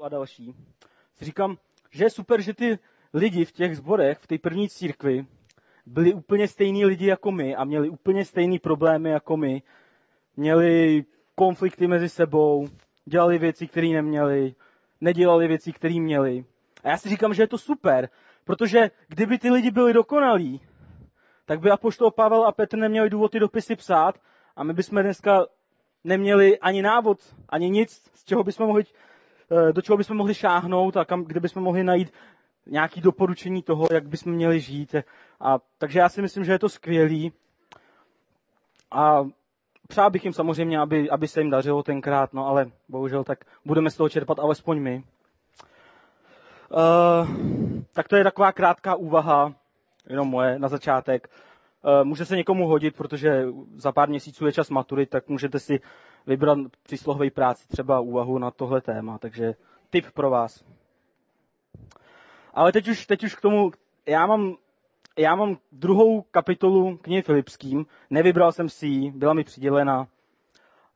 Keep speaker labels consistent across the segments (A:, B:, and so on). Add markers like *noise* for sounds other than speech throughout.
A: a další, si říkám, že je super, že ty lidi v těch zborech, v té první církvi, byli úplně stejní lidi jako my a měli úplně stejné problémy jako my. Měli konflikty mezi sebou, dělali věci, které neměli, nedělali věci, které měli. A já si říkám, že je to super, protože kdyby ty lidi byli dokonalí, tak by apoštol Pavel a Petr neměli důvod ty dopisy psát a my bychom dneska neměli ani návod, ani nic, z čeho bychom mohli, do čeho bychom mohli šáhnout a kam, kde bychom mohli najít nějaké doporučení toho, jak bychom měli žít. A, takže já si myslím, že je to skvělý. A přál bych jim samozřejmě, aby, aby se jim dařilo tenkrát, no ale bohužel tak budeme z toho čerpat alespoň my. Uh, tak to je taková krátká úvaha, jenom moje na začátek. Uh, může se někomu hodit, protože za pár měsíců je čas maturit, tak můžete si vybrat při slohovej práci třeba úvahu na tohle téma, takže tip pro vás. Ale teď už, teď už k tomu, já mám, já mám druhou kapitolu knihy Filipským, nevybral jsem si ji, byla mi přidělena.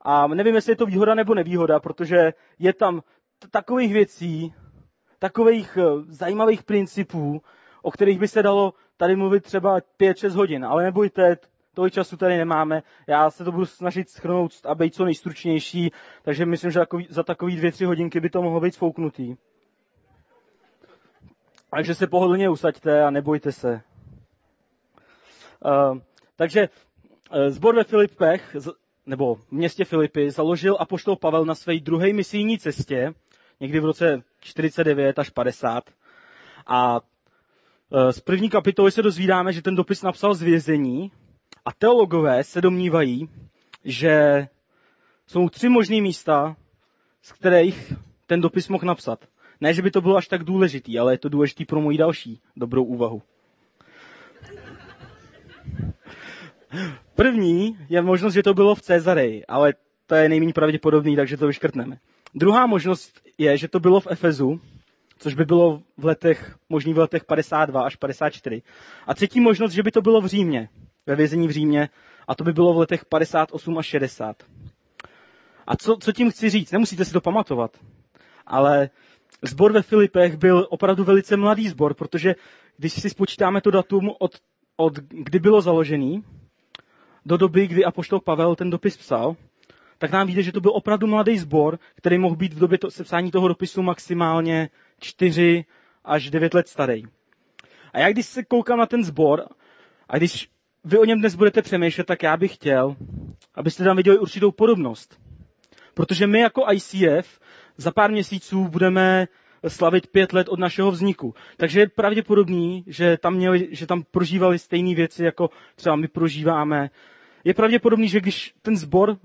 A: A nevím, jestli je to výhoda nebo nevýhoda, protože je tam takových věcí, takových eh, zajímavých principů, o kterých by se dalo tady mluvit třeba 5-6 hodin. Ale nebojte, tolik času tady nemáme. Já se to budu snažit schrnout a být co nejstručnější, takže myslím, že za takový 2-3 hodinky by to mohlo být spouknutý. Takže se pohodlně usaďte a nebojte se. Uh, takže uh, zbor ve Filipech, nebo v městě Filipy, založil apoštol Pavel na své druhé misijní cestě, někdy v roce 49 až 50. A uh, z první kapitoly se dozvídáme, že ten dopis napsal z vězení a teologové se domnívají, že jsou tři možné místa, z kterých ten dopis mohl napsat. Ne, že by to bylo až tak důležitý, ale je to důležitý pro moji další dobrou úvahu. První je možnost, že to bylo v Cezareji, ale to je nejméně pravděpodobný, takže to vyškrtneme. Druhá možnost je, že to bylo v Efezu, což by bylo v letech, možný v letech 52 až 54. A třetí možnost, že by to bylo v Římě, ve vězení v Římě, a to by bylo v letech 58 až 60. A co, co tím chci říct? Nemusíte si to pamatovat, ale Zbor ve Filipech byl opravdu velice mladý zbor, protože když si spočítáme to datum od, od kdy bylo založený, do doby, kdy apoštol Pavel ten dopis psal, tak nám víte, že to byl opravdu mladý sbor, který mohl být v době to, sepsání toho dopisu maximálně 4 až 9 let starý. A já když se koukám na ten sbor, a když vy o něm dnes budete přemýšlet, tak já bych chtěl, abyste tam viděli určitou podobnost. Protože my jako ICF za pár měsíců budeme slavit pět let od našeho vzniku. Takže je pravděpodobný, že tam, měli, že tam prožívali stejné věci, jako třeba my prožíváme. Je pravděpodobný, že když ten sbor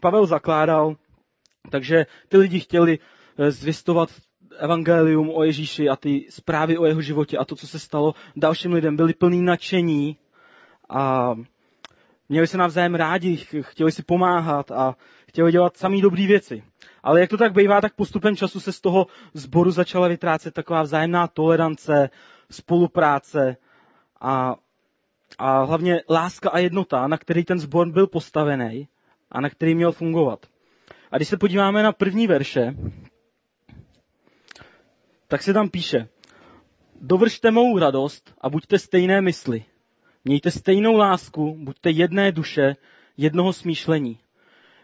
A: Pavel zakládal, takže ty lidi chtěli eh, zvěstovat evangelium o Ježíši a ty zprávy o jeho životě a to, co se stalo dalším lidem, byli plný nadšení a měli se navzájem rádi, chtěli si pomáhat a chtěli dělat samý dobré věci. Ale jak to tak bývá, tak postupem času se z toho sboru začala vytrácet taková vzájemná tolerance, spolupráce a, a hlavně láska a jednota, na který ten sbor byl postavený a na který měl fungovat. A když se podíváme na první verše, tak se tam píše, dovršte mou radost a buďte stejné mysli. Mějte stejnou lásku, buďte jedné duše, jednoho smýšlení.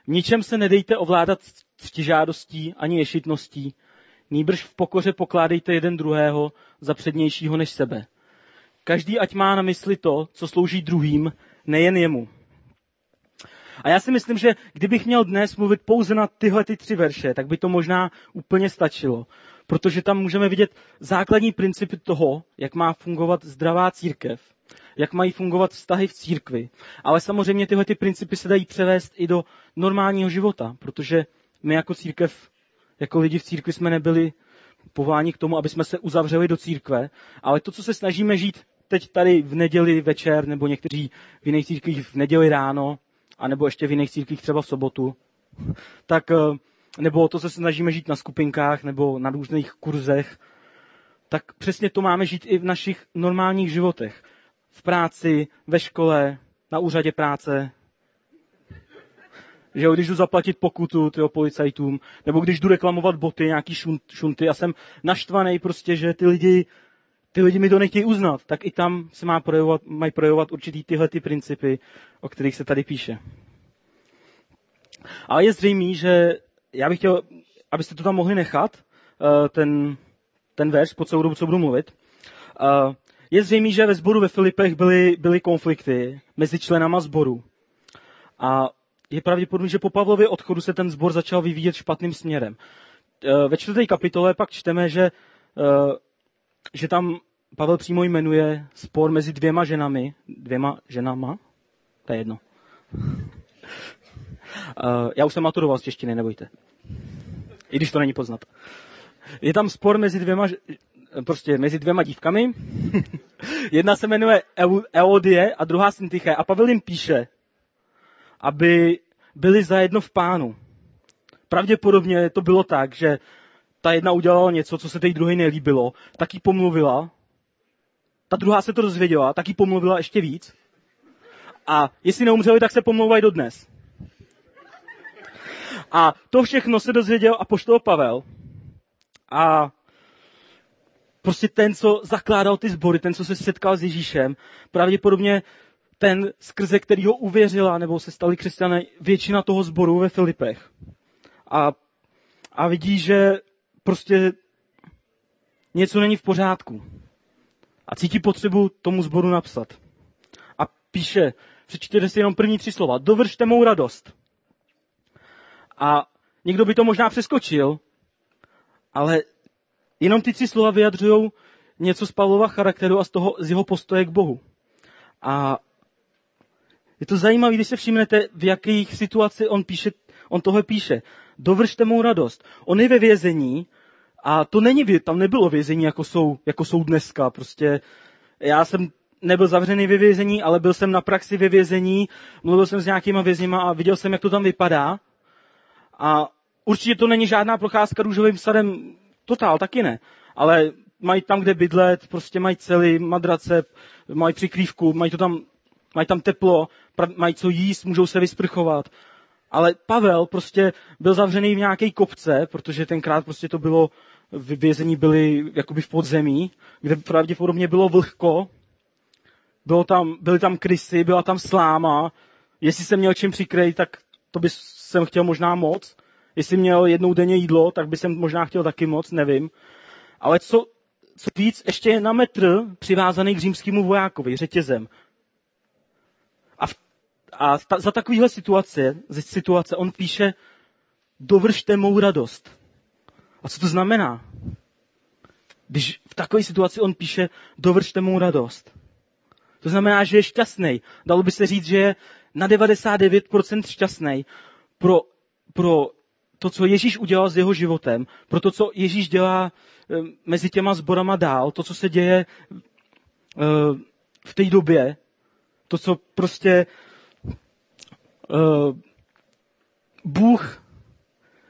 A: V ničem se nedejte ovládat ctižádostí ani ješitností, nýbrž v pokoře pokládejte jeden druhého za přednějšího než sebe. Každý ať má na mysli to, co slouží druhým, nejen jemu. A já si myslím, že kdybych měl dnes mluvit pouze na tyhle ty tři verše, tak by to možná úplně stačilo. Protože tam můžeme vidět základní principy toho, jak má fungovat zdravá církev jak mají fungovat vztahy v církvi. Ale samozřejmě tyhle ty principy se dají převést i do normálního života, protože my jako církev, jako lidi v církvi jsme nebyli povoláni k tomu, aby jsme se uzavřeli do církve, ale to, co se snažíme žít teď tady v neděli večer, nebo někteří v jiných církvích v neděli ráno, a nebo ještě v jiných církvích třeba v sobotu, *laughs* tak eh, nebo to, co se snažíme žít na skupinkách nebo na různých kurzech, tak přesně to máme žít i v našich normálních životech v práci, ve škole, na úřadě práce. Že jo, když jdu zaplatit pokutu tyjo, policajtům, nebo když jdu reklamovat boty, nějaký šunt, šunty a jsem naštvaný prostě, že ty lidi, ty lidi mi to nechtějí uznat, tak i tam se má projevovat, mají projevovat určitý tyhle ty principy, o kterých se tady píše. Ale je zřejmé, že já bych chtěl, abyste to tam mohli nechat, eh, ten, ten verš po celou dobu, co budu mluvit. Eh, je zřejmé, že ve sboru ve Filipech byly, byly konflikty mezi členama sboru. A je pravděpodobné, že po Pavlově odchodu se ten sbor začal vyvíjet špatným směrem. Eh, ve čtvrté kapitole pak čteme, že, že tam Pavel přímo jmenuje spor mezi dvěma ženami, dvěma ženama, to je jedno. Já už jsem maturoval z češtiny, nebojte. I když to není poznat. Je tam spor mezi dvěma, prostě mezi dvěma dívkami. *laughs* Jedna se jmenuje Eodie a druhá Syntyche. A Pavel jim píše, aby byli zajedno v pánu. Pravděpodobně to bylo tak, že ta jedna udělala něco, co se té druhé nelíbilo, tak jí pomluvila. Ta druhá se to dozvěděla, tak jí pomluvila ještě víc. A jestli neumřeli, tak se pomlouvají dodnes. A to všechno se dozvěděl apoštol Pavel. A prostě ten, co zakládal ty sbory, ten, co se setkal s Ježíšem, pravděpodobně ten, skrze kterýho uvěřila, nebo se stali křesťané, většina toho sboru ve Filipech. A, a vidí, že prostě něco není v pořádku. A cítí potřebu tomu sboru napsat. A píše, přečtěte si jenom první tři slova. Dovršte mou radost. A někdo by to možná přeskočil, ale jenom ty tři slova vyjadřují něco z Pavlova charakteru a z, toho, z jeho postoje k Bohu. A je to zajímavé, když se všimnete, v jakých situacích on, píše, on tohle píše. Dovršte mou radost. On je ve vězení a to není, tam nebylo vězení, jako jsou, jako jsou dneska. Prostě já jsem nebyl zavřený ve vězení, ale byl jsem na praxi ve vězení, mluvil jsem s nějakýma vězněma a viděl jsem, jak to tam vypadá. A určitě to není žádná procházka růžovým sadem, totál, taky ne. Ale mají tam, kde bydlet, prostě mají celý madrace, mají přikrývku, mají to tam, mají tam teplo, mají co jíst, můžou se vysprchovat. Ale Pavel prostě byl zavřený v nějaké kopce, protože tenkrát prostě to bylo, vězení byli jakoby v podzemí, kde pravděpodobně bylo vlhko, bylo tam, byly tam krysy, byla tam sláma, jestli jsem měl čím přikrejt, tak to by jsem chtěl možná moc. Jestli měl jednou denně jídlo, tak by jsem možná chtěl taky moc, nevím. Ale co, co víc, ještě je na metr přivázaný k římskému vojákovi, řetězem. A, v, a ta, za takovýhle situace, ze situace on píše, dovršte mou radost. A co to znamená? Když v takové situaci on píše, dovršte mou radost. To znamená, že je šťastný. Dalo by se říct, že je na 99% šťastný pro, pro to, co Ježíš udělal s jeho životem, pro to, co Ježíš dělá eh, mezi těma zborama dál, to, co se děje eh, v té době, to, co prostě eh, Bůh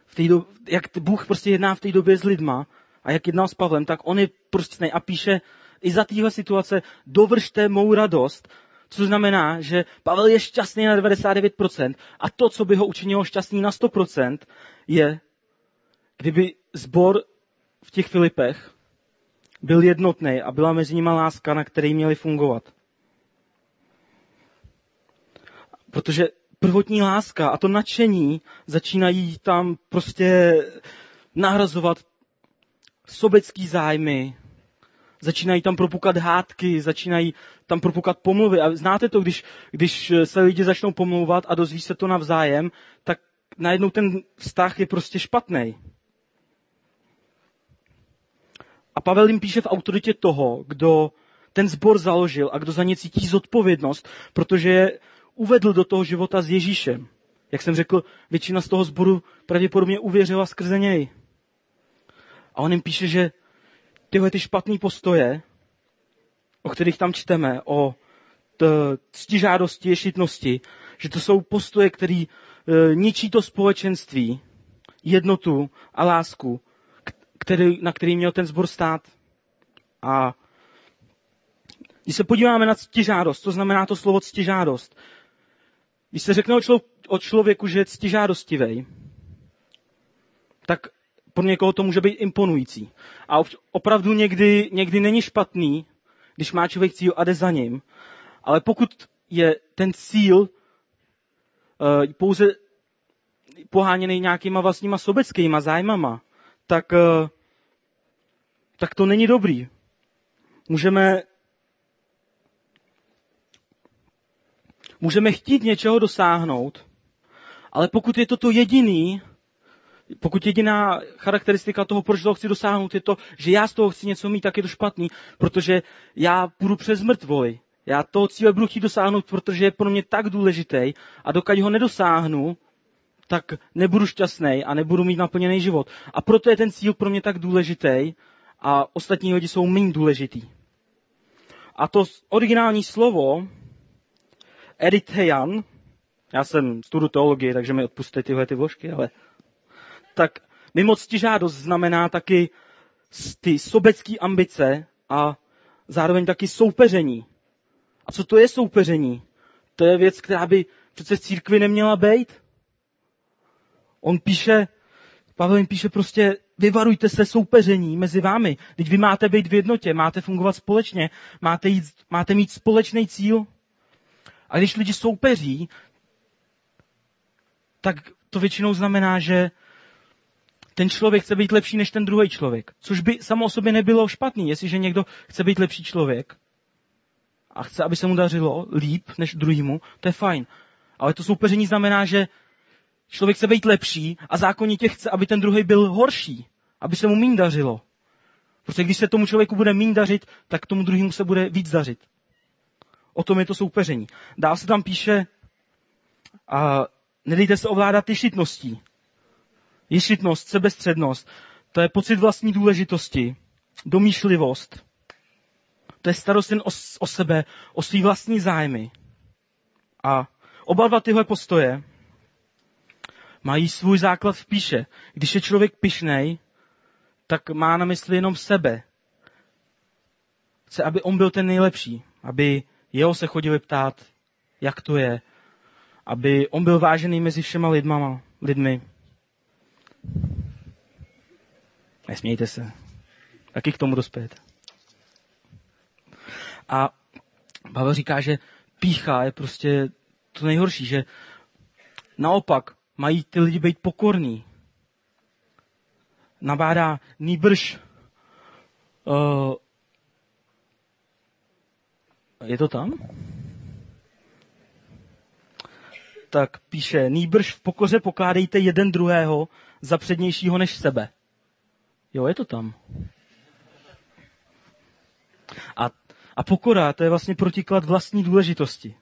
A: v té době, jak Bůh prostě jedná v té době s lidma a jak jednal s Pavlem, tak on je prostě a píše i za téhle situace dovršte mou radost, co znamená, že Pavel je šťastný na 99% a to, co by ho učinilo šťastný na 100%, je, kdyby zbor v těch Filipech byl jednotný a byla mezi nimi láska, na které měli fungovat. Protože prvotní láska a to nadšení začínají tam prostě nahrazovat sobecký zájmy, začínají tam propukat hádky, začínají tam propukat pomluvy. A znáte to, když, když se lidi začnou pomlouvat a dozví se to navzájem, tak najednou ten vztah je prostě špatný. A Pavel jim píše v autoritě toho, kdo ten sbor založil a kdo za ně cítí zodpovědnost, protože je uvedl do toho života s Ježíšem. Jak jsem řekl, většina z toho sboru pravděpodobně uvěřila skrze něj. A on jim píše, že tyhle ty špatné postoje, o kterých tam čteme, o ctižádosti, ješitnosti, že to jsou postoje, které e, ničí to společenství, jednotu a lásku, který, na který měl ten zbor stát. A když se podíváme na ctižádost, to znamená to slovo ctižádost, Když se řekne o, člo, o člověku, že je ctižádostivý, tak pro někoho to může být imponující. A opravdu někdy, někdy není špatný, když má člověk cíl a jde za ním. Ale pokud je ten cíl uh, pouze poháněný nějakýma vlastníma sobeckýma zájmama, tak, uh, tak to není dobrý. Můžeme, můžeme chtít něčeho dosáhnout, ale pokud je to to jediný, pokud jediná charakteristika toho, proč toho chci dosáhnout, je to, že já z toho chci něco mít, tak je to špatný, protože já půjdu přes mrtvoli. Já toho cíle budu chtít dosáhnout, protože je pro mě tak důležitý a dokud ho nedosáhnu, tak nebudu šťastný a nebudu mít naplněný život. A proto je ten cíl pro mě tak důležitý a ostatní lidi jsou méně důležitý. A to originální slovo eritheian, já jsem studu teologie, takže mi odpuste tyhle ty vložky, ale tak mimo žádost znamená taky ty sobecké ambice a zároveň taky soupeření. A co to je soupeření? To je věc, která by přece v církvi neměla být. On píše, Pavel jim píše prostě, vyvarujte se soupeření mezi vámi. Teď vy máte být v jednotě, máte fungovat společně, máte, jít, máte mít společný cíl. A když lidi soupeří, tak to většinou znamená, že ten člověk chce být lepší než ten druhý člověk. Což by samo o sobě nebylo špatný, jestliže někdo chce být lepší člověk a chce, aby se mu dařilo líp než druhýmu, to je fajn. Ale to soupeření znamená, že člověk chce být lepší a zákonitě chce, aby ten druhý byl horší, aby se mu méně dařilo. Protože když se tomu člověku bude méně dařit, tak tomu druhému se bude víc dařit. O tom je to soupeření. Dál se tam píše, a nedejte se ovládat tyšitností. Ješitnost, sebestřednost, to je pocit vlastní důležitosti, domýšlivost, to je starost jen o, o sebe, o svý vlastní zájmy. A oba dva tyhle postoje mají svůj základ v píše. Když je člověk pišnej, tak má na mysli jenom sebe. Chce, aby on byl ten nejlepší, aby jeho se chodili ptát, jak to je, aby on byl vážený mezi všema lidmama, lidmi. Nesmějte se. Taky k tomu dospět. A Pavel říká, že pícha je prostě to nejhorší, že naopak mají ty lidi být pokorní. Nabádá nýbrž uh, je to tam? Tak píše, nýbrž v pokoře pokládejte jeden druhého za přednějšího než sebe. Jo, je to tam. A, a pokora, to je vlastně protiklad vlastní důležitosti.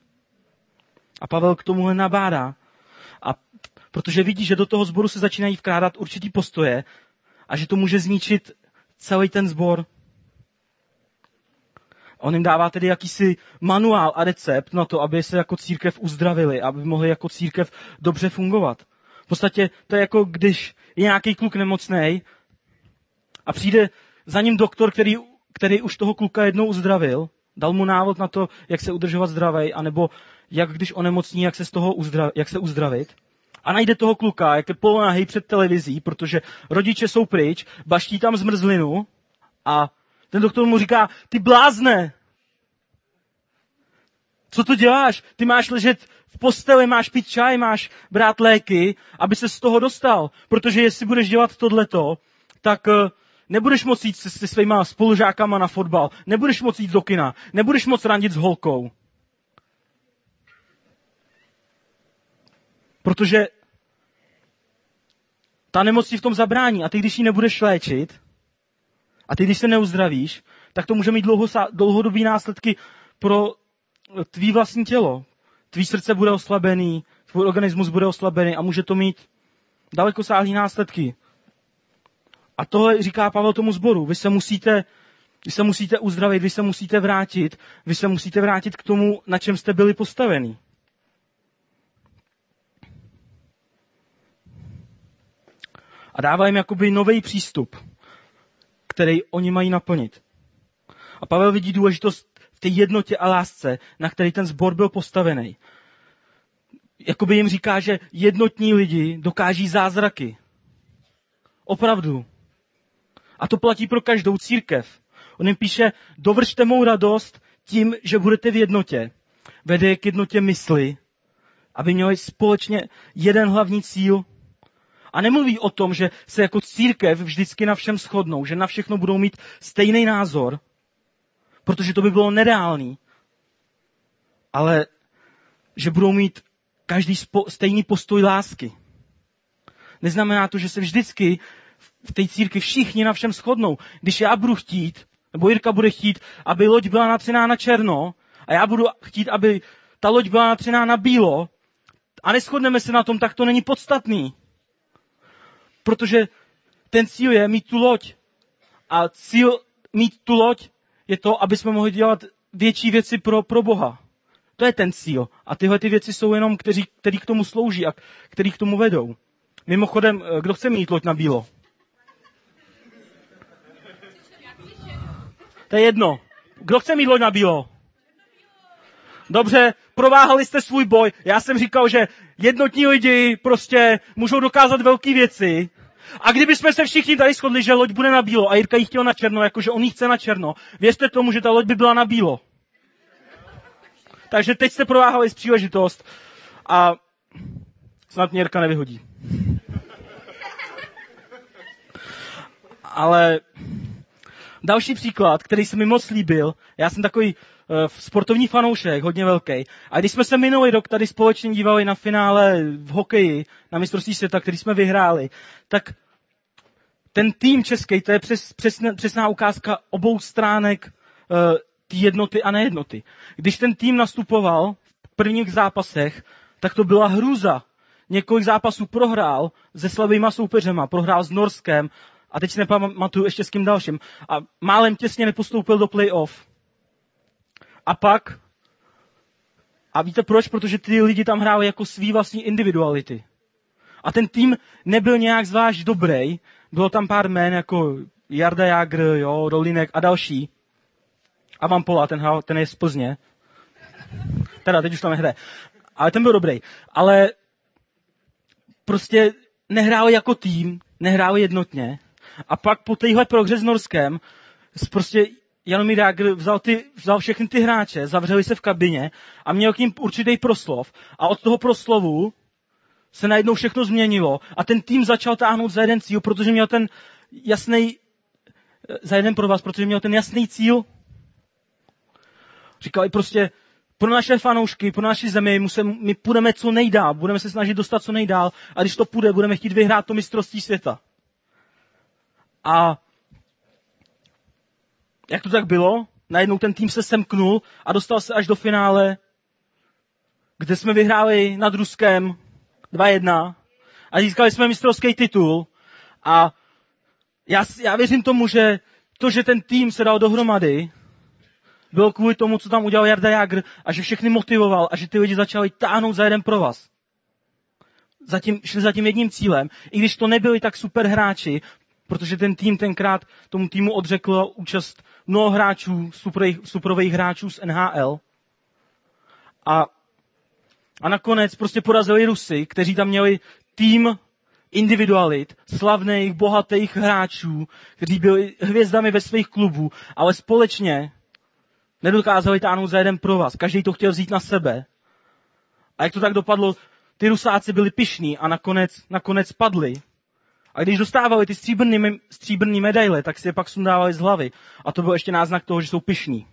A: A Pavel k tomuhle nabádá. A protože vidí, že do toho sboru se začínají vkrádat určitý postoje a že to může zničit celý ten sbor. On jim dává tedy jakýsi manuál a recept na to, aby se jako církev uzdravili, aby mohli jako církev dobře fungovat. V podstatě to je jako když je nějaký kluk nemocný a přijde za ním doktor, který, který už toho kluka jednou uzdravil, dal mu návod na to, jak se udržovat zdravý, anebo jak když onemocní, jak se z toho uzdra, jak se uzdravit. A najde toho kluka, jak je polonahý před televizí, protože rodiče jsou pryč, baští tam zmrzlinu a ten doktor mu říká, ty blázne, co to děláš? Ty máš ležet v posteli, máš pít čaj, máš brát léky, aby se z toho dostal. Protože jestli budeš dělat tohleto, tak eh, nebudeš moct jít se, se svýma spolužákama na fotbal, nebudeš moct jít do kina, nebudeš moc randit s holkou. Protože ta nemoc ti v tom zabrání a ty, když ji nebudeš léčit, a ty, když se neuzdravíš, tak to může mít dlouho, dlouhodobý následky pro tvý vlastní tělo. Tvý srdce bude oslabený, tvůj organismus bude oslabený a může to mít daleko sáhlý následky. A tohle říká Pavel tomu zboru. Vy se musíte, vy se musíte uzdravit, vy se musíte vrátit, vy se musíte vrátit k tomu, na čem jste byli postaveni. A dává jim jakoby nový přístup, který oni mají naplnit. A Pavel vidí důležitost v té jednotě a lásce, na který ten zbor byl postavený. jakoby jim říká, že jednotní lidi dokáží zázraky. Opravdu. A to platí pro každou církev. On jim píše, dovršte mou radost tím, že budete v jednotě. Vede je k jednotě mysli, aby měli společně jeden hlavní cíl. A nemluví o tom, že se jako církev vždycky na všem shodnou, že na všechno budou mít stejný názor, protože to by bylo nereálný. Ale že budou mít každý spo, stejný postoj lásky. Neznamená to, že se vždycky v té církvi všichni na všem shodnou. Když já budu chtít, nebo Jirka bude chtít, aby loď byla natřená na černo, a já budu chtít, aby ta loď byla natřená na bílo, a neschodneme se na tom, tak to není podstatný. Protože ten cíl je mít tu loď. A cíl mít tu loď je to, aby jsme mohli dělat větší věci pro, pro Boha. To je ten cíl. A tyhle ty věci jsou jenom, kteří, který k tomu slouží a který k tomu vedou. Mimochodem, eh, kdo chce mít loď na bílo? To je jedno. Kdo chce mít loď na bílo? Dobře, prováhali jste svůj boj. Já jsem říkal, že jednotní lidi prostě můžou dokázat velké věci. A kdyby jsme se všichni tady shodli, že loď bude na bílo a Jirka jí chtěl na černo, jakože on jí chce na černo, věřte tomu, že ta loď by byla na bílo. Takže teď jste prováhali z příležitost a snad mě Jirka nevyhodí. Ale další příklad, který se mi moc líbil, já jsem takový uh, sportovní fanoušek, hodně velký. A když jsme se minulý rok tady společně dívali na finále v hokeji, na mistrovství světa, který jsme vyhráli, tak ten tým český, to je přes, přesná, přesná ukázka obou stránek uh, té jednoty a nejednoty. Když ten tým nastupoval v prvních zápasech, tak to byla hrůza. Několik zápasů prohrál se slabýma soupeřema, prohrál s Norskem a teď si nepamatuju ještě s kým dalším. A málem těsně nepostoupil do playoff. A pak, a víte proč? Protože ty lidi tam hráli jako svý vlastní individuality. A ten tým nebyl nějak zvlášť dobrý. Bylo tam pár jmén jako Jarda Jagr, jo, Rolinek a další. A Van Pola, ten, ten je z Plzně. Teda, teď už tam nehraje. Ale ten byl dobrý. Ale prostě nehráli jako tým, nehráli jednotně. A pak po téhle prohře s Norskem prostě Jaromír Jágr vzal, ty, vzal všechny ty hráče, zavřeli se v kabině a měl k ním určitý proslov. A od toho proslovu se najednou všechno změnilo a ten tým začal táhnout za jeden cíl, protože měl ten jasný, za jeden pro vás, protože měl ten jasný cíl. Říkali prostě, pro naše fanoušky, pro naši zemi, musím, my půjdeme co nejdál, budeme se snažit dostat co nejdál a když to půjde, budeme chtít vyhrát to mistrovství světa. A jak to tak bylo? Najednou ten tým se semknul a dostal se až do finále, kde jsme vyhráli nad Ruskem 2-1 a získali jsme mistrovský titul. A já, já věřím tomu, že to, že ten tým se dal dohromady, bylo kvůli tomu, co tam udělal Jarda Jagr a že všechny motivoval a že ty lidi začali táhnout za jeden pro vás. Zatím, šli za tím jedním cílem. I když to nebyli tak super hráči, protože ten tým tenkrát tomu týmu odřekl účast mnoho hráčů, superových hráčů z NHL. A, a nakonec prostě porazili Rusy, kteří tam měli tým individualit, slavných, bohatých hráčů, kteří byli hvězdami ve svých klubů, ale společně nedokázali táhnout za jeden pro vás. Každý to chtěl vzít na sebe. A jak to tak dopadlo, ty rusáci byli pišní a nakonec, nakonec padli. A když dostávali ty stříbrný, stříbrný medaile, tak si je pak sundávali z hlavy. A to byl ještě náznak toho, že jsou pišní.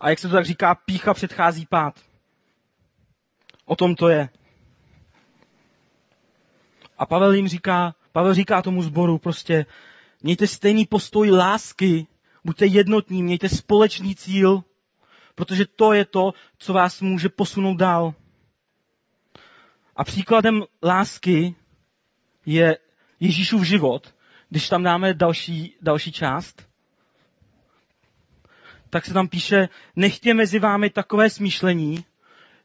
A: A jak se to tak říká, pícha předchází pád. O tom to je. A Pavel jim říká, Pavel říká tomu zboru prostě, mějte stejný postoj lásky, buďte jednotní, mějte společný cíl, protože to je to, co vás může posunout dál. A příkladem lásky je Ježíšův život. Když tam dáme další, další část, tak se tam píše, nechtě mezi vámi takové smýšlení,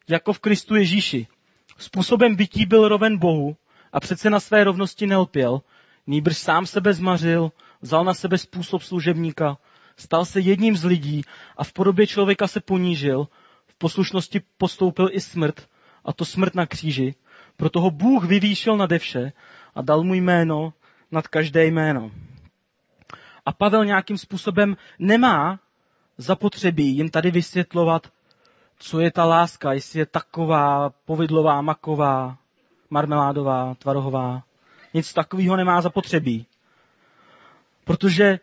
A: jako v Kristu Ježíši. Způsobem bytí byl roven Bohu a přece na své rovnosti nelpěl, nýbrž sám sebe zmařil, vzal na sebe způsob služebníka, stal se jedním z lidí a v podobě člověka se ponížil, v poslušnosti postoupil i smrt, a to smrt na kříži. Proto ho Bůh vyvýšil nade vše a dal mu jméno nad každé jméno. A Pavel nějakým způsobem nemá zapotřebí jim tady vysvětlovat, co je ta láska, jestli je taková, povidlová, maková, marmeládová, tvarohová. Nic takového nemá zapotřebí. Protože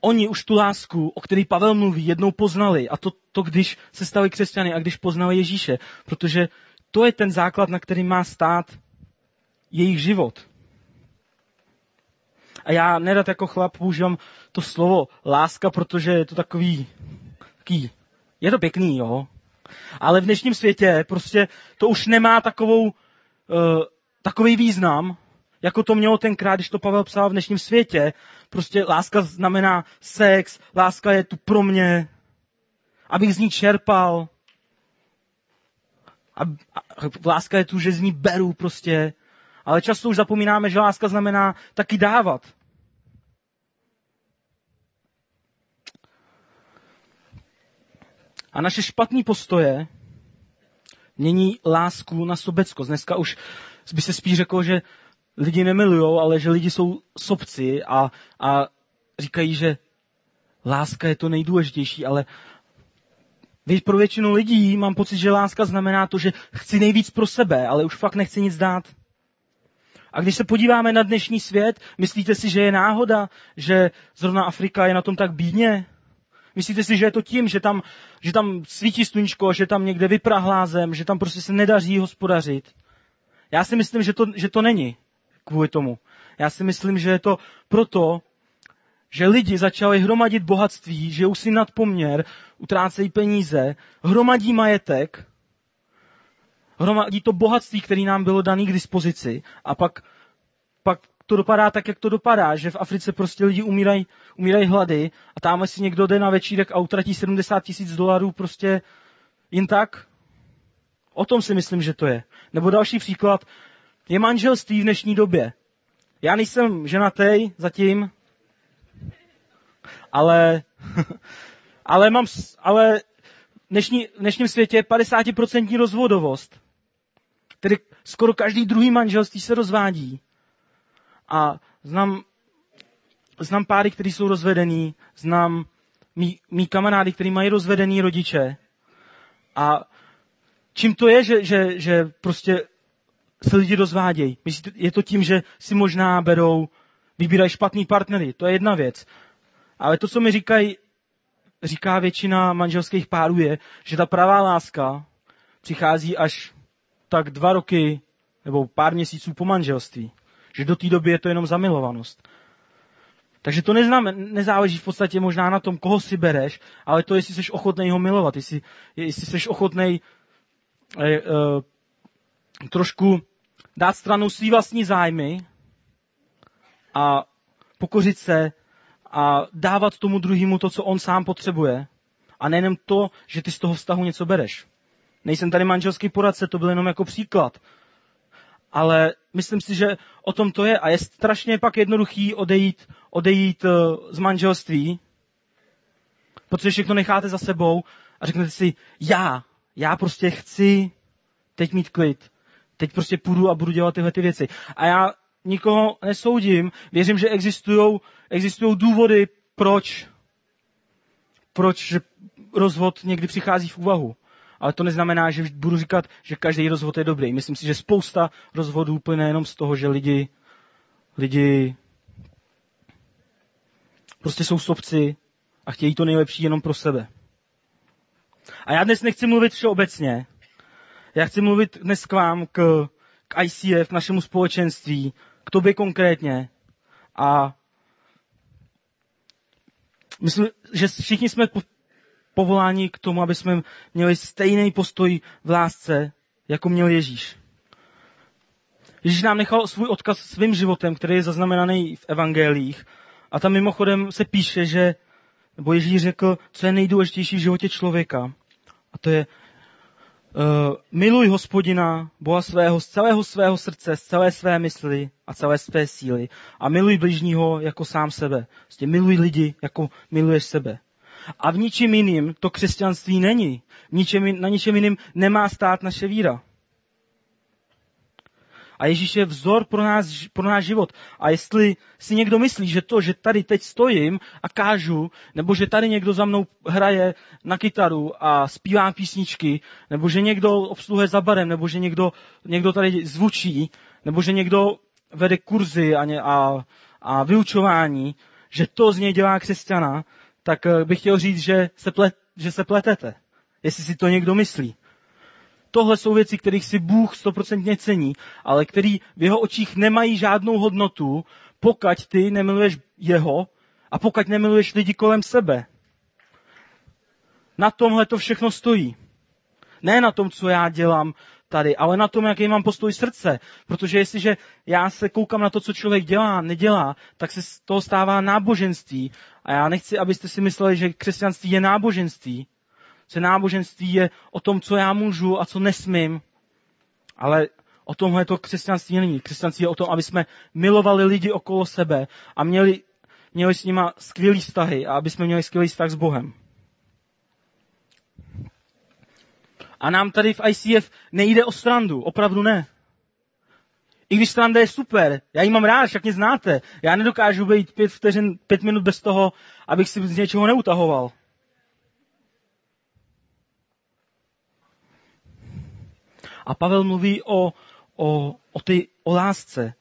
A: oni už tu lásku, o které Pavel mluví, jednou poznali. A to, to, když se stali křesťany a když poznali Ježíše. Protože to je ten základ, na který má stát jejich život. A já nerad jako chlap používám to slovo láska, protože je to takový, takový je to pěkný, jo. Ale v dnešním světě prostě to už nemá takovou, uh, takový význam, jako to mělo tenkrát, když to Pavel psal v dnešním světě. Prostě láska znamená sex, láska je tu pro mě, abych z ní čerpal. A, a láska je tu, že z ní beru prostě. Ale často už zapomínáme, že láska znamená taky dávat. A naše špatné postoje mění lásku na sobeckost. Dneska už by se spíš řeklo, že lidi nemilujou, ale že lidi jsou sobci a, a říkají, že láska je to nejdůležitější, ale Víš, pro většinu lidí mám pocit, že láska znamená to, že chci nejvíc pro sebe, ale už fakt nechci nic dát. A když se podíváme na dnešní svět, myslíte si, že je náhoda, že zrovna Afrika je na tom tak bídně? Myslíte si, že je to tím, že tam, že tam svítí sluníčko, že tam někde vyprahlá zem, že tam prostě se nedaří hospodařit? Já si myslím, že to, že to není kvůli tomu. Já si myslím, že je to proto, že lidi začali hromadit bohatství, žijou si nad poměr, utrácejí peníze, hromadí majetek, hromadí to bohatství, které nám bylo dané k dispozici a pak, pak to dopadá tak, jak to dopadá, že v Africe prostě lidi umírají, umírají hlady a tam si někdo jde na večírek a utratí 70 tisíc dolarů prostě jen tak. O tom si myslím, že to je. Nebo další příklad je manželství v dnešní době. Já nejsem ženatý zatím, ale, *laughs* ale mám, ale v, dnešní, v dnešním světě je 50% rozvodovost. Tedy skoro každý druhý manželství se rozvádí. A znám, znám páry, kteří jsou rozvedený, znám mý, mý kamarády, kteří mají rozvedený rodiče. A čím to je, že, že, že prostě se lidi rozvádějí? Je to tím, že si možná berou, vybírají špatný partnery, to je jedna věc. Ale to, co mi říkají, říká většina manželských párů, je, že ta pravá láska přichází až tak dva roky nebo pár měsíců po manželství. Že do té doby je to jenom zamilovanost. Takže to neznám, nezáleží v podstatě možná na tom, koho si bereš, ale to, jestli jsi ochotný ho milovat, jestli, jestli jsi ochotný eh, eh, trošku dát stranou svý vlastní zájmy a pokořit se a dávat tomu druhému to, co on sám potřebuje. A nejenom to, že ty z toho vztahu něco bereš. Nejsem tady manželský poradce, to byl jenom jako příklad ale myslím si, že o tom to je a je strašně pak jednoduchý odejít, odejít eh, z manželství, protože všechno necháte za sebou a řeknete si, já, já prostě chci teď mít klid. Teď prostě půjdu a budu dělat tyhle ty věci. A já nikoho nesoudím. Věřím, že existují důvody, proč, proč rozvod někdy přichází v úvahu ale to neznamená, že budu říkat, že každý rozvod je dobrý. Myslím si, že spousta rozvodů plyne jenom z toho, že lidi, lidi prostě jsou sobci a chtějí to nejlepší jenom pro sebe. A já dnes nechci mluvit všeobecně. Já chci mluvit dnes k vám, k, k ICF, k našemu společenství, k tobě konkrétně. A myslím, že všichni jsme povolání k tomu, aby jsme měli stejný postoj v lásce, jako měl Ježíš. Ježíš nám nechal svůj odkaz svým životem, který je zaznamenaný v evangelích. A tam mimochodem se píše, že, nebo Ježíš řekl, co je nejdůležitější v životě člověka. A to je, uh, miluj hospodina, Boha svého, z celého svého srdce, z celé své mysli a celé své síly. A miluj bližního jako sám sebe. Prostě miluj lidi, jako miluješ sebe. A v ničem jiným to křesťanství není. V ničem, na ničem jiným nemá stát naše víra. A Ježíš je vzor pro, nás, pro náš život. A jestli si někdo myslí, že to, že tady teď stojím a kážu, nebo že tady někdo za mnou hraje na kytaru a zpívá písničky, nebo že někdo obsluhuje za barem, nebo že někdo, někdo tady zvučí, nebo že někdo vede kurzy a, ně, a, a vyučování, že to z něj dělá křesťana, tak eh, bych chtěl říct, že se, plet, že se pletete. Jestli si to někdo myslí. Tohle jsou věci, kterých si Bůh stoprocentně cení, ale který v jeho očích nemají žádnou hodnotu, pokud ty nemiluješ jeho a pokud nemiluješ lidi kolem sebe. Na tomhle to všechno stojí. Ne na tom, co já dělám tady, ale na tom, jaký mám postoj srdce. Protože jestliže já se koukám na to, co člověk dělá, nedělá, tak se z toho stává náboženství. A já nechci, abyste si mysleli, že křesťanství je náboženství že náboženství je o tom, co já můžu a co nesmím. Ale o tomhle to křesťanství není. Křesťanství je o tom, aby jsme milovali lidi okolo sebe a měli, měli s nima skvělý vztahy a aby jsme měli skvělý vztah s Bohem. A nám tady v ICF nejde o strandu, opravdu ne. I když stranda je super, já ji mám rád, však mě znáte. Já nedokážu být pět, vteřin, pět minut bez toho, abych si z něčeho neutahoval. A Pavel mluví o, o, o, ty, o lásce,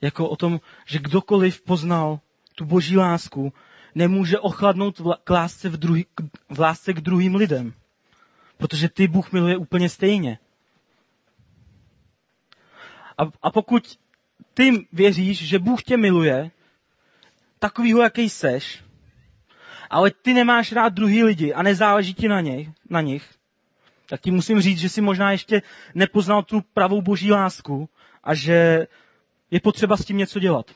A: jako o tom, že kdokoliv poznal tu boží lásku, nemůže ochladnout k lásce, v, druhý, v lásce k druhým lidem. Protože ty Bůh miluje úplně stejně. A, a pokud ty věříš, že Bůh tě miluje, takovýho, jaký seš, ale ty nemáš rád druhý lidi a nezáleží ti na, něj, na nich, tak ti musím říct, že si možná ještě nepoznal tu pravou boží lásku a že je potřeba s tím něco dělat.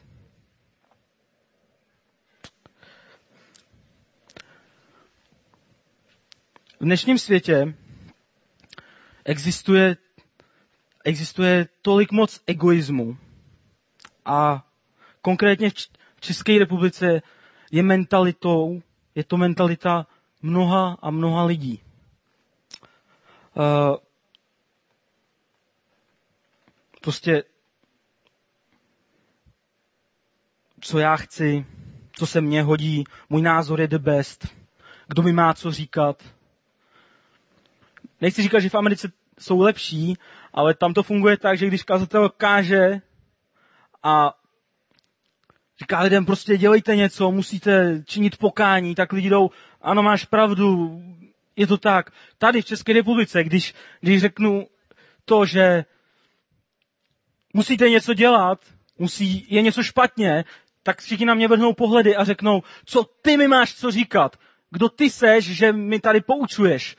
A: V dnešním světě existuje, existuje tolik moc egoismu a konkrétně v České republice je mentalitou, je to mentalita mnoha a mnoha lidí. Uh, prostě co já chci, co se mně hodí, můj názor je the best, kdo mi má co říkat. Nechci říkat, že v Americe jsou lepší, ale tam to funguje tak, že když kazatel káže a říká lidem prostě dělejte něco, musíte činit pokání, tak lidi jdou, ano máš pravdu, je to tak. Tady v České republice, když, když řeknu to, že musíte něco dělat, musí, je něco špatně, tak všichni na mě vrhnou pohledy a řeknou, co ty mi máš co říkat? Kdo ty seš, že mi tady poučuješ?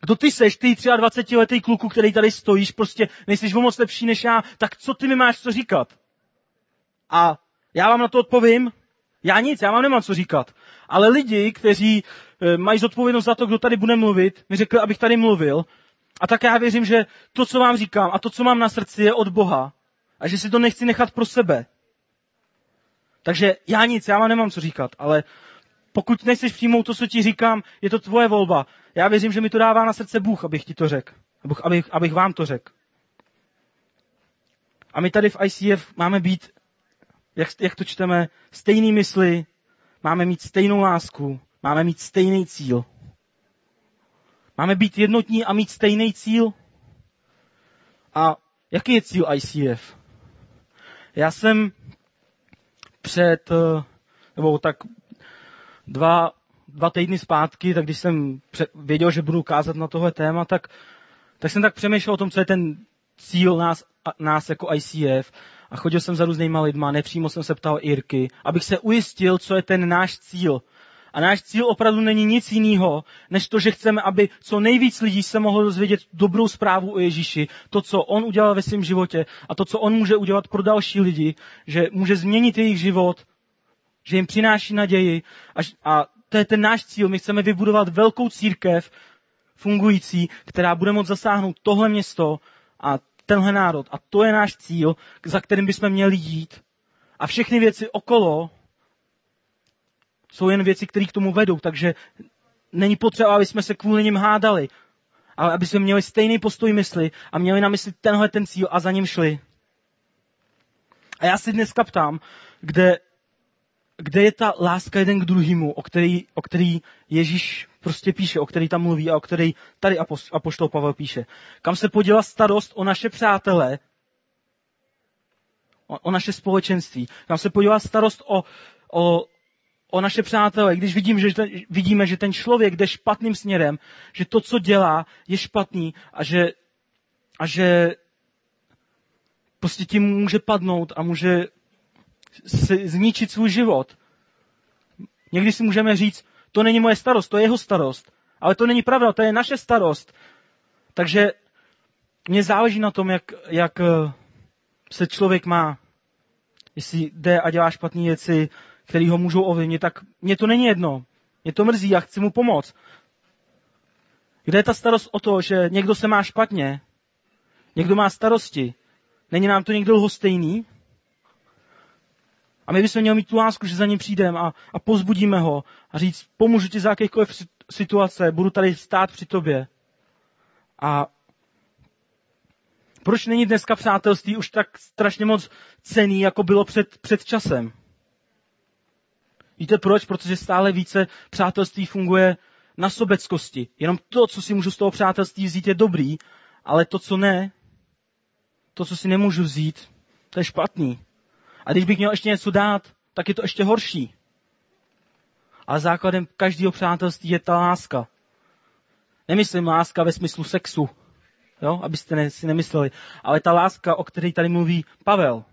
A: Kdo ty seš, ty 23-letý kluku, který tady stojíš, prostě nejsi o moc lepší než já, tak co ty mi máš co říkat? A já vám na to odpovím, já nic, já vám nemám co říkat. Ale lidi, kteří mají zodpovědnost za to, kdo tady bude mluvit, mi řekli, abych tady mluvil. A tak já věřím, že to, co vám říkám a to, co mám na srdci, je od Boha. A že si to nechci nechat pro sebe. Takže já nic, já vám nemám co říkat, ale pokud nechceš přijmout to, co ti říkám, je to tvoje volba. Já věřím, že mi to dává na srdce Bůh, abych ti to řekl. Abych, abych, abych vám to řekl. A my tady v ICF máme být jak, jak to čteme, stejný mysli, máme mít stejnou lásku, máme mít stejný cíl. Máme být jednotní a mít stejný cíl. A jaký je cíl ICF? Já jsem před, eh, nebo tak dva, dva týdny zpátky, tak když jsem věděl, že budu kázat na tohle téma, tak, tak jsem tak přemýšlel o tom, co je ten cíl nás, nás jako ICF a chodil jsem za různýma lidma, nepřímo jsem se ptal Irky, abych se ujistil, co je ten náš cíl. A náš cíl opravdu není nic jiného, než to, že chceme, aby co nejvíc lidí se mohlo dozvědět dobrou zprávu o Ježíši, to, co on udělal ve svém životě a to, co on může udělat pro další lidi, že může změnit jejich život, že jim přináší naději. A, a to je ten náš cíl. My chceme vybudovat velkou církev, fungující, která bude moct zasáhnout tohle město a tenhle národ. A to je náš cíl, za kterým bychom měli jít. A všechny věci okolo jsou jen věci, které k tomu vedou, takže není potřeba, aby jsme se kvůli nim hádali, ale aby jsme měli stejný postoj mysli a měli na mysli tenhle ten cíl a za ním šli. A já si dneska ptám, kde, kde je ta láska jeden k druhému, o který, o který Ježíš prostě píše, o který tam mluví a o který tady apoštol Pavel píše. Kam se poděla starost o naše přátele, o, o naše společenství. Kam se poděla starost o, o, o naše přátele, když vidím, že ten, vidíme, že ten člověk jde špatným směrem, že to, co dělá, je špatný a že, a že prostě tím může padnout a může si zničit svůj život. Někdy si můžeme říct, to není moje starost, to je jeho starost. Ale to není pravda, to je naše starost. Takže mně záleží na tom, jak, jak eh, se člověk má. Jestli jde a dělá špatné věci, které ho můžou ovlivnit, tak mě to není jedno. Mě to mrzí, já chci mu pomoct. Kde je ta starost o to, že někdo se má špatně? Někdo má starosti? Není nám to někdo lhostejný? A my bychom měli mít tu lásku, že za ním přijdeme a, a pozbudíme ho a říct, pomůžu ti za jakékoliv situace, budu tady stát při tobě. A proč není dneska přátelství už tak strašně moc cený, jako bylo před, před časem? Víte proč? Protože stále více přátelství funguje na sobeckosti. Jenom to, co si můžu z toho přátelství vzít, je dobrý, ale to, co ne, to, co si nemůžu vzít, to je špatný. A když bych měl ještě něco dát, tak je to ještě horší. Ale základem každého přátelství je ta láska. Nemyslím láska ve smyslu sexu, jo, abyste si nemysleli, ale ta láska, o které tady mluví Pavel.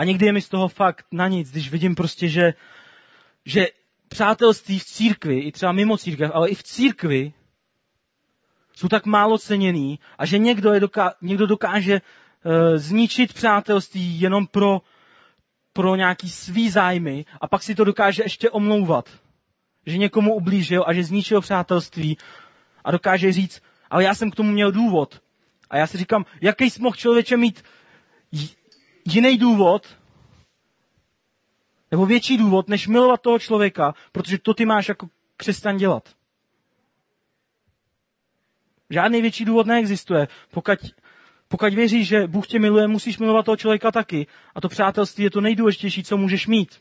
A: A někdy je mi z toho fakt na nic, když vidím prostě, že, že přátelství v církvi, i třeba mimo církev, ale i v církvi, jsou tak málo ceněný a že někdo, je doká, někdo dokáže uh, zničit přátelství jenom pro, pro nějaký svý zájmy a pak si to dokáže ještě omlouvat. Že někomu ublížil a že zničil přátelství a dokáže říct, ale já jsem k tomu měl důvod. A já si říkám, jaký jsi mohl člověče mít jiný důvod, nebo větší důvod, než milovat toho člověka, protože to ty máš jako křesťan dělat. Žádný větší důvod neexistuje. Pokud, pokud věříš, že Bůh tě miluje, musíš milovat toho člověka taky. A to přátelství je to nejdůležitější, co můžeš mít.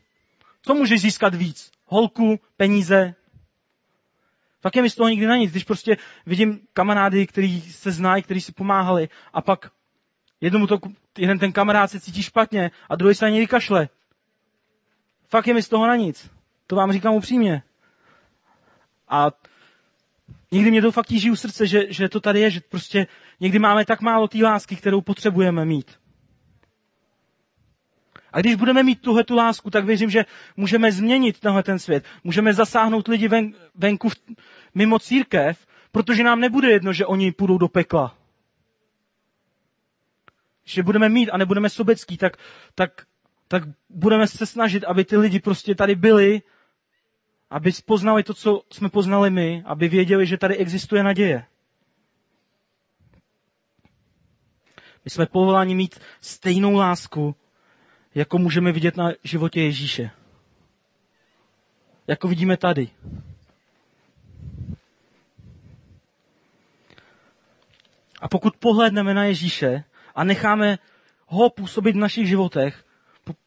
A: Co můžeš získat víc? Holku, peníze? Fakt je mi z toho nikdy na nic. Když prostě vidím kamarády, který se znají, který si pomáhali a pak jednomu to, jeden ten kamarád se cítí špatně a druhý se na něj vykašle. Fakt je mi z toho na nic. To vám říkám upřímně. A někdy mě to fakt tíží u srdce, že, že to tady je, že prostě někdy máme tak málo té lásky, kterou potřebujeme mít. A když budeme mít tuhle tu lásku, tak věřím, že můžeme změnit tenhle ten svět. Můžeme zasáhnout lidi ven, venku mimo církev, protože nám nebude jedno, že oni půjdou do pekla. Že budeme mít a nebudeme sobecký, tak, tak, tak budeme se snažit, aby ty lidi prostě tady byli aby poznali to, co jsme poznali my, aby věděli, že tady existuje naděje. My jsme povoláni mít stejnou lásku, jako můžeme vidět na životě Ježíše. Jako vidíme tady. A pokud pohledneme na Ježíše a necháme ho působit v našich životech,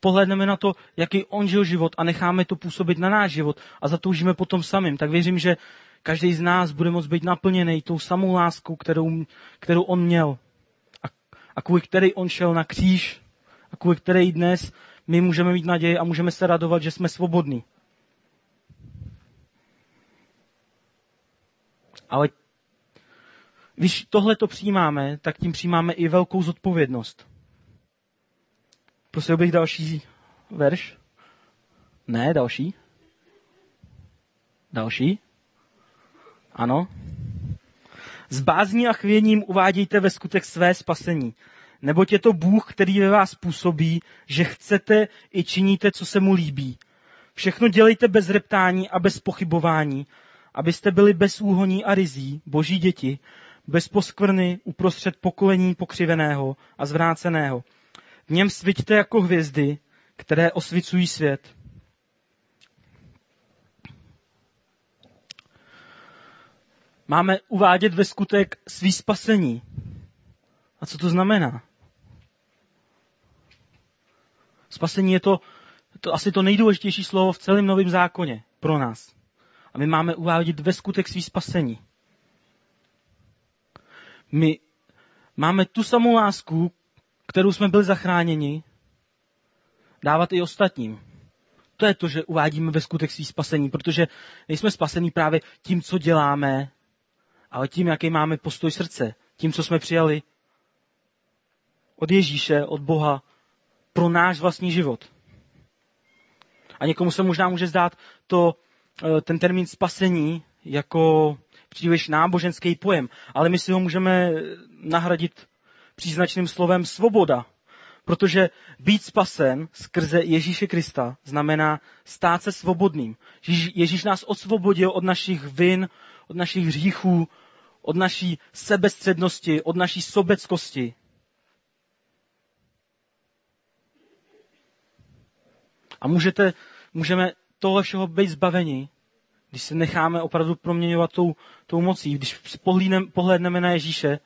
A: pohledneme na to, jaký on žil život a necháme to působit na náš život a zatoužíme potom samým, tak věřím, že každý z nás bude moct být naplněný tou samou láskou, kterou, kterou on měl. A, a kvůli který on šel na kříž a kvůli který dnes my můžeme mít naději a můžeme se radovat, že jsme svobodní. Ale když tohle to přijímáme, tak tím přijímáme i velkou zodpovědnost. Prosil bych další verš. Ne, další. Další. Ano. S bázní a chvěním uvádějte ve skutek své spasení. Neboť je to Bůh, který ve vás působí, že chcete i činíte, co se mu líbí. Všechno dělejte bez reptání a bez pochybování, abyste byli bez úhoní a rizí, boží děti, bez poskvrny uprostřed pokolení pokřiveného a zvráceného, v něm sviťte jako hvězdy, které osvicují svět. Máme uvádět ve skutek svý spasení. A co to znamená? Spasení je to, to asi to nejdůležitější slovo v celém novém zákoně pro nás. A my máme uvádět ve skutek svý spasení. My máme tu samou lásku, kterou jsme byli zachráněni, dávat i ostatním. To je to, že uvádíme ve skutek svý spasení, protože nejsme spasení právě tím, co děláme, ale tím, jaký máme postoj srdce, tím, co jsme přijali od Ježíše, od Boha, pro náš vlastní život. A někomu se možná může zdát to, eh, ten termín spasení jako příliš náboženský pojem, ale my si ho můžeme nahradit příznačným slovem svoboda. Protože být spasen skrze Ježíše Krista znamená stát se svobodným. Ježíš nás osvobodil od našich vin, od našich hříchů, od naší sebestřednosti, od naší sobeckosti. A můžete, můžeme tohle všeho být zbaveni, když se necháme opravdu proměňovat tou, tou mocí, když pohledneme na Ježíše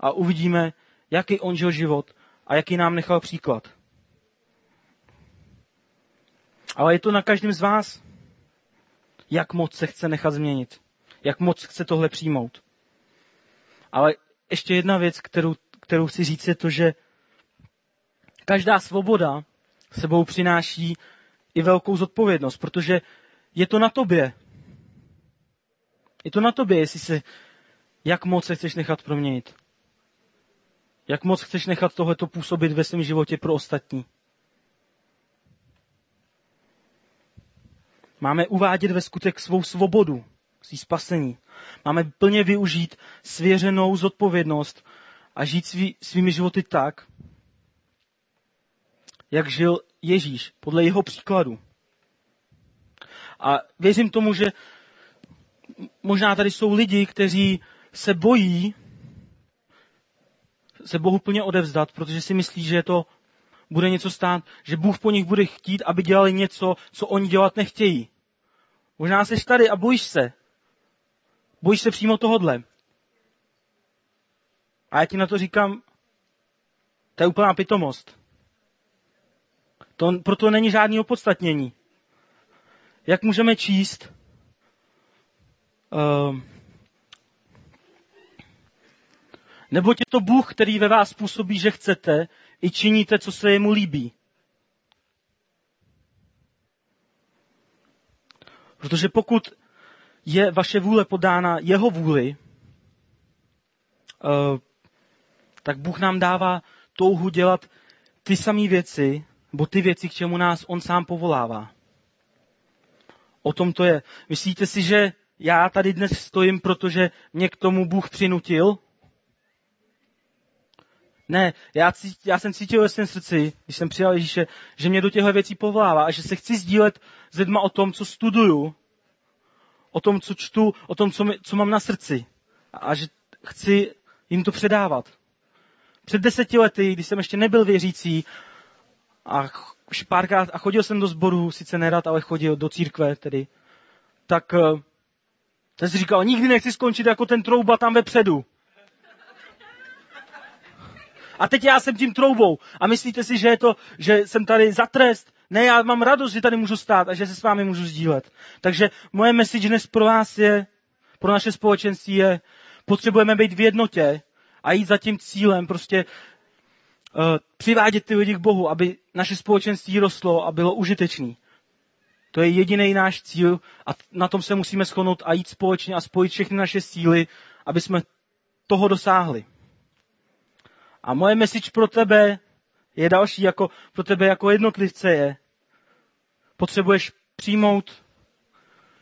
A: a uvidíme, jaký on žil život a jaký nám nechal příklad. Ale je to na každém z vás, jak moc se chce nechat změnit, jak moc chce tohle přijmout. Ale ještě jedna věc, kterou, kterou chci říct, je to, že každá svoboda sebou přináší i velkou zodpovědnost, protože je to na tobě. Je to na tobě, jestli se, jak moc se chceš nechat proměnit. Jak moc chceš nechat tohleto působit ve svém životě pro ostatní. Máme uvádět ve skutek svou svobodu, svý spasení. Máme plně využít svěřenou zodpovědnost a žít svý, svými životy tak, jak žil Ježíš, podle jeho příkladu. A věřím tomu, že možná tady jsou lidi, kteří se bojí se Bohu plně odevzdat, protože si myslí, že to bude něco stát, že Bůh po nich bude chtít, aby dělali něco, co oni dělat nechtějí. Možná jsi tady a bojíš se. Bojíš se přímo tohodle. A já ti na to říkám, to je úplná pitomost. To, proto není žádný opodstatnění. Jak můžeme číst? Uh, Nebo je to Bůh, který ve vás působí, že chcete i činíte, co se jemu líbí. Protože pokud je vaše vůle podána jeho vůli, uh, tak Bůh nám dává touhu dělat ty samé věci, nebo ty věci, k čemu nás On sám povolává. O tom to je. Myslíte si, že já tady dnes stojím, protože mě k tomu Bůh přinutil? Ne, já, cít, já jsem cítil ve svém srdci, když jsem přijal Ježíše, že mě do těchto věcí povolává a že se chci sdílet s lidma o tom, co studuju, o tom, co čtu, o tom, co, mi, co mám na srdci. A, a že chci jim to předávat. Před deseti lety, když jsem ještě nebyl věřící a párkrát, a chodil jsem do sboru, sice nerad, ale chodil do církve tedy, tak jsem si říkal, nikdy nechci skončit jako ten trouba tam vepředu. A teď já jsem tím troubou. A myslíte si, že, je to, že jsem tady za trest? Ne, já mám radost, že tady můžu stát a že se s vámi můžu sdílet. Takže moje message dnes pro vás je, pro naše společenství je, potřebujeme být v jednotě a jít za tím cílem, prostě uh, přivádět ty lidi k Bohu, aby naše společenství rostlo a bylo užitečný. To je jediný náš cíl a na tom se musíme shodnout a jít společně a spojit všechny naše síly, aby jsme toho dosáhli. A moje message pro tebe je další, jako pro tebe jako jednotlivce je. Potřebuješ přijmout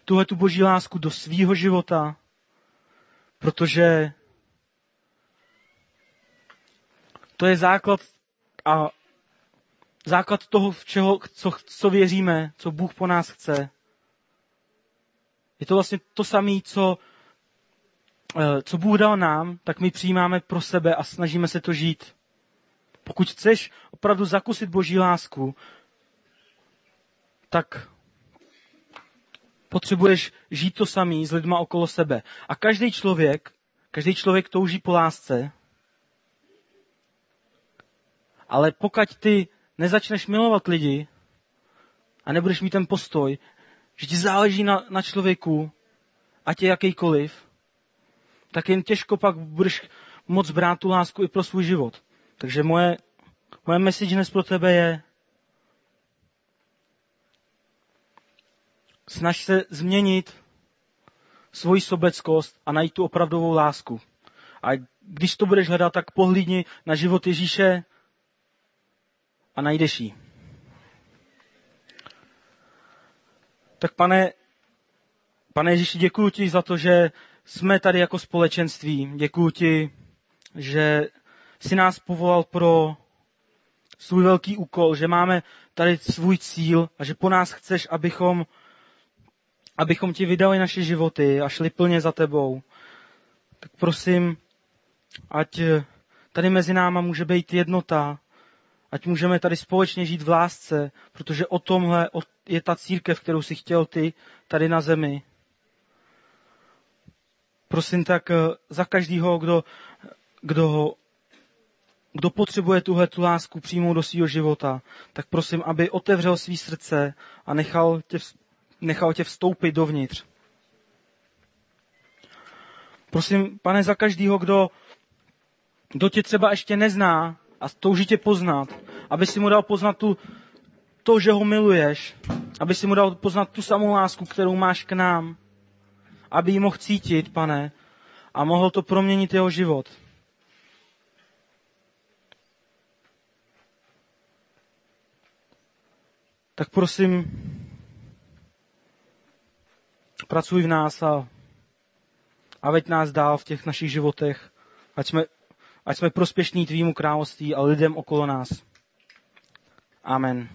A: tuhle tu boží lásku do svýho života, protože to je základ a základ toho, v čeho, co, co věříme, co Bůh po nás chce. Je to vlastně to samé, co Eh, co Bůh dal nám, tak my přijímáme pro sebe a snažíme se to žít. Pokud chceš opravdu zakusit Boží lásku, tak potřebuješ žít to samý s lidma okolo sebe. A každý člověk, každý člověk touží po lásce, ale pokud ty nezačneš milovat lidi a nebudeš mít ten postoj, že ti záleží na, na člověku, ať je jakýkoliv, tak jen těžko pak budeš moc brát tu lásku i pro svůj život. Takže moje, moje message dnes pro tebe je, snaž se změnit svoji sobeckost a najít tu opravdovou lásku. A když to budeš hledat, tak pohlídni na život Ježíše a najdeš ji. Tak pane, pane Ježíši, děkuji ti za to, že jsme tady jako společenství. Děkuji ti, že jsi nás povolal pro svůj velký úkol, že máme tady svůj cíl a že po nás chceš, abychom, abychom ti vydali naše životy a šli plně za tebou. Tak prosím, ať tady mezi náma může být jednota, ať můžeme tady společně žít v lásce, protože o tomhle je ta církev, kterou si chtěl ty tady na zemi. Prosím tak eh, za každého, kdo, kdo, kdo potřebuje tuhle tu lásku přijmout do svého života, tak prosím, aby otevřel svý srdce a nechal tě, nechal tě vstoupit dovnitř. Prosím, pane, za každého, kdo, kdo tě třeba ještě nezná a touží tě poznat, aby si mu dal poznat tu, to, že ho miluješ, aby si mu dal poznat tu samou lásku, kterou máš k nám, aby ji mohl cítit, pane, a mohl to proměnit jeho život. Tak prosím, pracuj v nás a, a veď nás dál v těch našich životech, ať jsme, ať jsme prospěšní tvýmu království a lidem okolo nás. Amen.